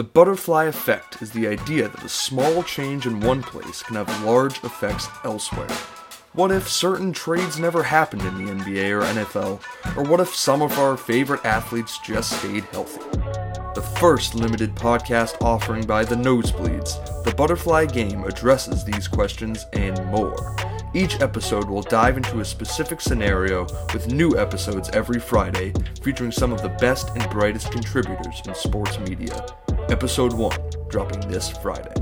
The butterfly effect is the idea that a small change in one place can have large effects elsewhere. What if certain trades never happened in the NBA or NFL? Or what if some of our favorite athletes just stayed healthy? The first limited podcast offering by The Nosebleeds, The Butterfly Game addresses these questions and more. Each episode will dive into a specific scenario with new episodes every Friday featuring some of the best and brightest contributors in sports media. Episode 1, dropping this Friday.